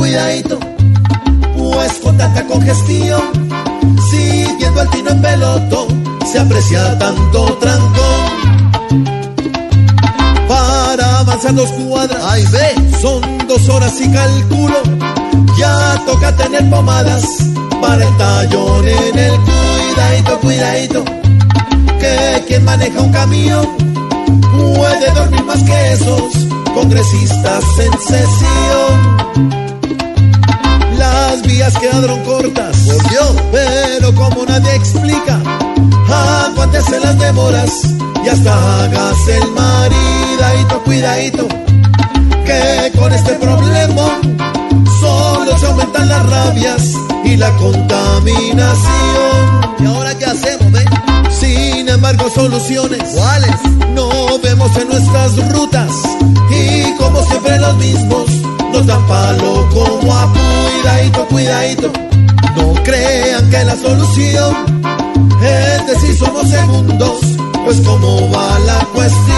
cuidadito, pues con tanta congestión, siguiendo al tino en peloto, se aprecia tanto trancón. Para avanzar dos cuadras, Ay, ve. son dos horas y calculo, ya toca tener pomadas para el tallón en el cuidadito, cuidadito, que quien maneja un camión puede dormir más que esos congresistas en sesión. Quedaron cortas, Dios. pero como nadie explica, aguántese las demoras y hasta hágase el maridadito, cuidadito, que con este problema solo se aumentan las rabias y la contaminación. ¿Y ahora qué hacemos, ve? Sin embargo, soluciones ¿Cuáles? no vemos en nuestras rutas y como siempre los mismos nos dan palo como No crean que la solución es decir somos segundos, pues como va la cuestión,